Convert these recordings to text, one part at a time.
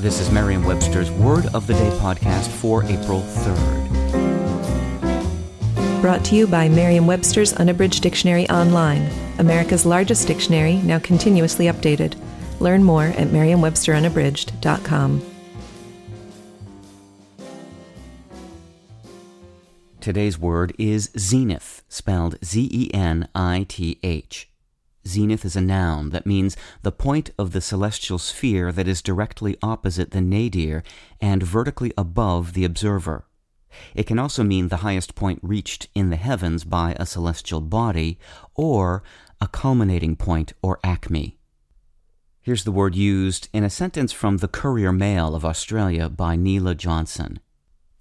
This is Merriam-Webster's Word of the Day podcast for April 3rd. Brought to you by Merriam Webster's Unabridged Dictionary Online, America's largest dictionary, now continuously updated. Learn more at merriam-websterunabridged.com. Today's word is zenith, spelled Z E N I T H. Zenith is a noun that means the point of the celestial sphere that is directly opposite the nadir and vertically above the observer. It can also mean the highest point reached in the heavens by a celestial body, or a culminating point or acme. Here's the word used in a sentence from the Courier Mail of Australia by Neela Johnson.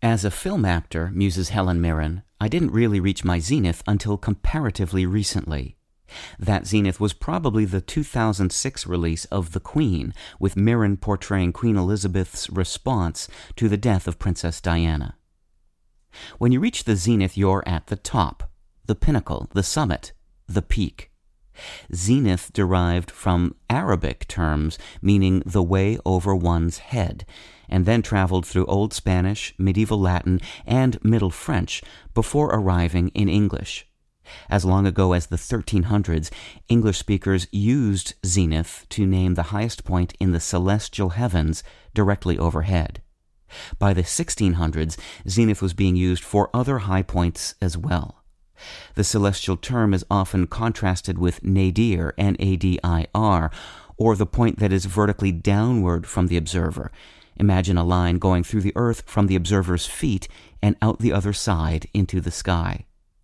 As a film actor, muses Helen Mirren, I didn't really reach my zenith until comparatively recently. That zenith was probably the 2006 release of The Queen, with Mirren portraying Queen Elizabeth's response to the death of Princess Diana. When you reach the zenith, you're at the top, the pinnacle, the summit, the peak. Zenith derived from Arabic terms meaning the way over one's head, and then traveled through Old Spanish, Medieval Latin, and Middle French before arriving in English. As long ago as the 1300s, English speakers used zenith to name the highest point in the celestial heavens directly overhead. By the 1600s, zenith was being used for other high points as well. The celestial term is often contrasted with nadir, N-A-D-I-R, or the point that is vertically downward from the observer. Imagine a line going through the earth from the observer's feet and out the other side into the sky.